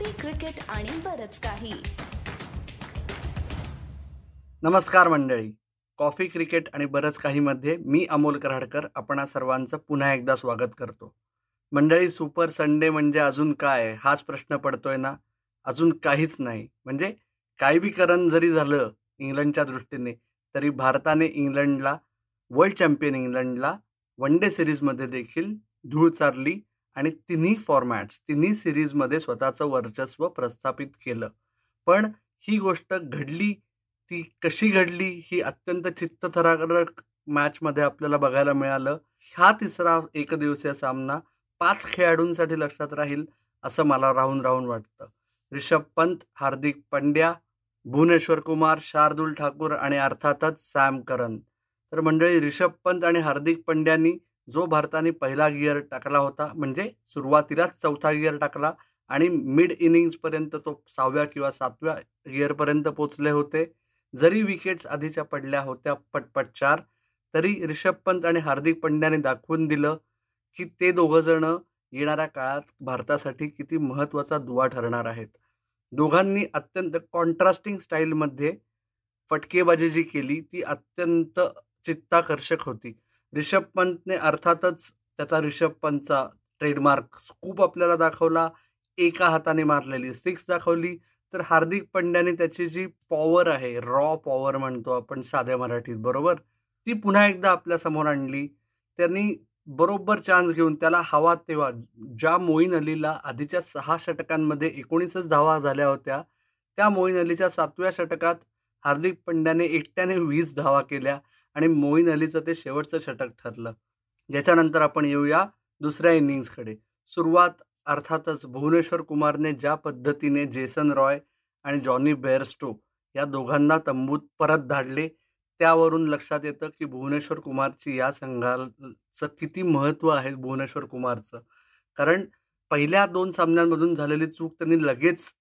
Coffee cricket आणि बरच काही. नमस्कार मंडळी. कॉफी क्रिकेट आणि बरंच काहीमध्ये मी अमोल कराडकर आपणा सर्वांचं पुन्हा एकदा स्वागत करतो. मंडळी सुपर संडे म्हणजे अजून काय? हाच प्रश्न पडतोय ना? अजून काहीच नाही. म्हणजे काय बी करण जरी झालं इंग्लंडच्या दृष्टीने तरी भारताने इंग्लंडला वर्ल्ड चॅम्पियन इंग्लंडला वन डे सिरीजमध्ये देखील धूळ चारली. आणि तिन्ही फॉर्मॅट्स तिन्ही सिरीजमध्ये स्वतःचं वर्चस्व प्रस्थापित केलं. पण ही गोष्ट घडली ती कशी घडली ही अत्यंत चित्तथरारक मॅचमध्ये आपल्याला बघायला मिळालं. हा तिसरा एकदिवसीय सामना पाच खेळाडूंसाठी लक्षात राहील असं मला राहून राहून वाटतं. रिषभ पंत हार्दिक पंड्या भुवनेश्वर कुमार शार्दुल ठाकूर आणि अर्थातच सॅम करन. तर मंडळी रिषभ पंत आणि हार्दिक पंड्यांनी जो भारताने पहिला गिअर टाकला होता म्हणजे सुरुवातीलाच चौथा गिअर टाकला आणि मिड इनिंग्सपर्यंत तो सहाव्या किंवा सातव्या गिअरपर्यंत पोचले होते. जरी विकेट्स आधीच्या पडल्या होत्या पटपट चार तरी रिषभ पंत आणि हार्दिक पंड्याने दाखवून दिलं की ते दोघंजणं येणाऱ्या काळात भारतासाठी किती महत्त्वाचा दुवा ठरणार आहेत. दोघांनी अत्यंत कॉन्ट्रास्टिंग स्टाईलमध्ये फटकेबाजी जी केली ती अत्यंत चित्ताकर्षक होती. रिषभ पंतने अर्थातच त्याचा रिषभ पंतचा ट्रेडमार्क स्कूप आपल्याला दाखवला. एका हाताने मारलेली सिक्स दाखवली. तर हार्दिक पंड्याने त्याची जी पॉवर आहे रॉ पॉवर म्हणतो आपण साध्या मराठीत बरोबर? ती पुन्हा एकदा आपल्यासमोर आणली. त्यांनी बरोबर चान्स घेऊन त्याला हवा तेव्हा ज्या मोईन अलीला आधीच्या सहा षटकांमध्ये एकोणीसच धावा झाल्या होत्या त्या मोईन अलीच्या सातव्या षटकात हार्दिक पंड्याने एकट्याने वीस धावा केल्या. आणि मोईन अलीचं ते शेवटचं षटक ठरलं. याच्यानंतर आपण येऊया दुसऱ्या इनिंग्सकडे. सुरुवात अर्थातच भुवनेश्वर कुमारने ज्या पद्धतीने जेसन रॉय आणि जॉनी बेअरस्टो या दोघांना तंबूत परत धाडले त्यावरून लक्षात येतं की भुवनेश्वर कुमारची या संघाचं किती महत्त्व आहे भुवनेश्वर कुमारचं. कारण पहिल्या दोन सामन्यांमधून झालेली चूक त्यांनी लगेच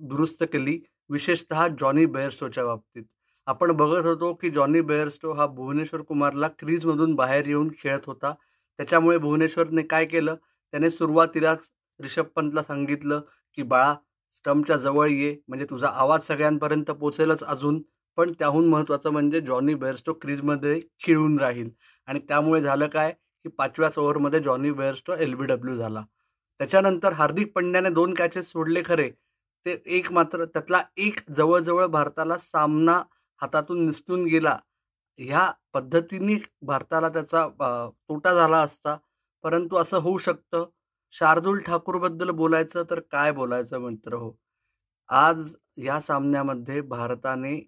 दुरुस्त केली विशेषतः जॉनी बेअरस्टोच्या बाबतीत. आपण बघत होतो की जॉनी बेअरस्टो हा भुवनेश्वर कुमारला क्रीजमधून बाहेर येऊन खेळत होता. त्याच्यामुळे भुवनेश्वरने काय केलं? त्याने सुरुवातीलाच रिषभ पंतला सांगितलं की बाळा स्टम्पच्या जवळ ये. म्हणजे तुझा आवाज सगळ्यांपर्यंत पोचेलच अजून. पण त्याहून महत्त्वाचं म्हणजे जॉनी बेअरस्टो क्रीजमध्ये खिळून राहील. आणि त्यामुळे झालं काय? की पाचव्याच ओव्हरमध्ये Jonny Bairstow L B W झाला. त्याच्यानंतर हार्दिक पंड्याने दोन कॅचेस सोडले खरे. ते एक मात्र त्यातला एक जवळजवळ भारताला सामना हातातून निसटून गेला. ह्या पद्धतीने भारताला त्याचा तोटा झाला असता परंतु असं होऊ शकतं. शार्दूल ठाकूरबद्दल बोलायचं तर काय बोलायचं मित्र हो? आज या सामन्यामध्ये भारताने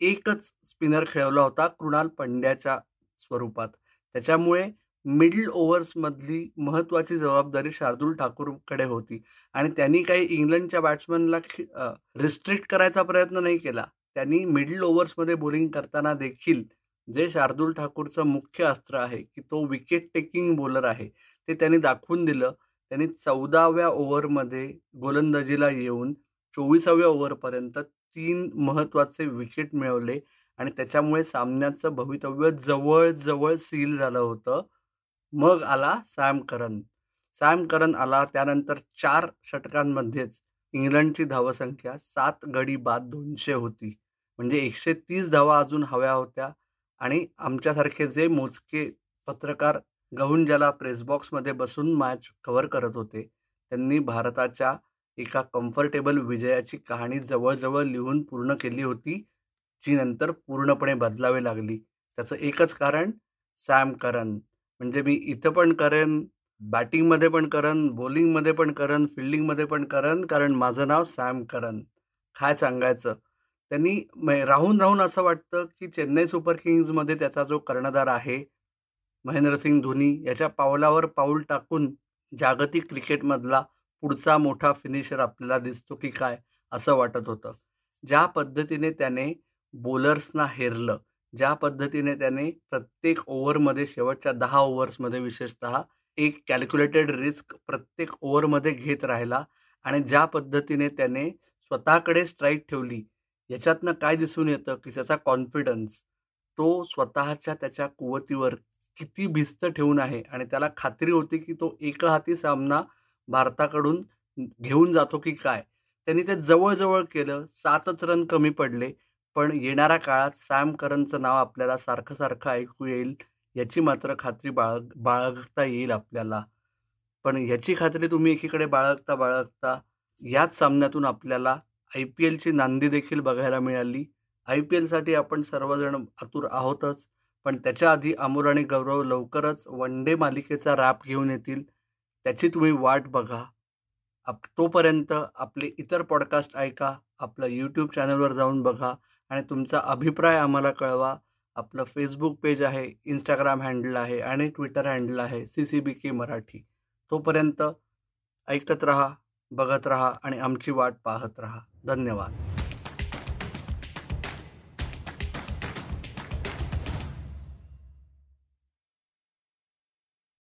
एकच स्पिनर खेळवला होता कृणाल पंड्याच्या स्वरूपात. त्याच्यामुळे मिडल ओव्हर्समधली महत्त्वाची जबाबदारी शार्दूल ठाकूरकडे होती. आणि त्यांनी काही इंग्लंडच्या बॅट्समनला रिस्ट्रिक्ट करायचा प्रयत्न नाही केला. त्यांनी मिडल ओव्हर्समध्ये बॉलिंग करताना देखील जे शार्दूल ठाकूरचं मुख्य अस्त्र आहे की तो विकेट टेकिंग बॉलर आहे ते त्यांनी दाखवून दिलं. त्यांनी चौदाव्या ओव्हरमध्ये गोलंदाजीला येऊन चोवीसाव्या ओव्हरपर्यंत तीन महत्त्वाचे विकेट मिळवले आणि त्याच्यामुळे सामन्याचं भवितव्य जवळजवळ सील झालं होतं. मग आला सॅम करन. सॅम करन आला त्यानंतर चार षटकांमध्येच इंग्लंडची धावसंख्या सात गडी बाद दोनशे होती. म्हणजे एकशे तीस धावा अजून हव्या होत्या आणि आमच्यासारखे जे मोजके पत्रकार गहून ज्याला प्रेसबॉक्समध्ये बसून मॅच कव्हर करत होते त्यांनी भारताच्या एका कम्फर्टेबल विजयाची कहाणी जवळजवळ लिहून पूर्ण केली होती जी नंतर पूर्णपणे बदलावी लागली. त्याचं एकच कारण सॅम करन. म्हणजे मी इथं पण करेन बॅटिंगमध्ये पण करन बॉलिंगमध्ये पण करन फिल्डिंगमध्ये पण करन कारण माझं नाव सॅम करन. काय सांगायचं? त्यांनी राहून राहून असं वाटतं की चेन्नई सुपर किंग्जमध्ये त्याचा जो कर्णधार आहे महेंद्रसिंग धोनी याच्या पावलावर पाऊल टाकून जागतिक क्रिकेटमधला पुढचा मोठा फिनिशर आपल्याला दिसतो की काय असं वाटत होतं. ज्या पद्धतीने त्याने बॉलर्सना हेरलं ज्या पद्धतीने त्याने प्रत्येक ओव्हरमध्ये शेवटच्या दहा ओव्हर्समध्ये विशेषतः एक कॅल्क्युलेटेड रिस्क प्रत्येक ओव्हरमध्ये घेत राहिला आणि ज्या पद्धतीने त्याने स्वतःकडे स्ट्राईक ठेवली याच्यातनं काय दिसून येतं की त्याचा कॉन्फिडन्स तो स्वतःच्या त्याच्या कुवतीवर किती भिस्त ठेवून आहे आणि त्याला खात्री होती की तो एका हाती सामना भारताकडून घेऊन जातो की काय? त्यांनी ते जवळजवळ केलं. सातच रन कमी पडले. पण येणाऱ्या काळात सॅम करनचं नाव आपल्याला सारखं सारखं ऐकू येईल. याची मात्र खात्री बाळग बाळगता येईल आपल्याला. पण ह्याची खात्री तुम्ही एकीकडे बाळगता बाळगता याच सामन्यातून आपल्याला आय पी एलची नांदी देखील बघायला मिळाली. आय पी एलसाठी आपण सर्वजण आतुर आहोतच पण त्याच्या आधी अमोल आणि गौरव लवकरच वन डे मालिकेचा रॅप घेऊन येतील त्याची तुम्ही वाट बघा. आप तोपर्यंत आपले इतर पॉडकास्ट ऐका आपलं यूट्यूब चॅनलवर जाऊन बघा आणि तुमचा अभिप्राय आम्हाला कळवा. आपलं फेसबुक पेज आहे इंस्टाग्राम हँडल आहे आणि ट्विटर हँडल आहे C C B K Marathi. तोपर्यंत ऐकत रहा बघत रहा आणि आमची वाट पाहत रहा. धन्यवाद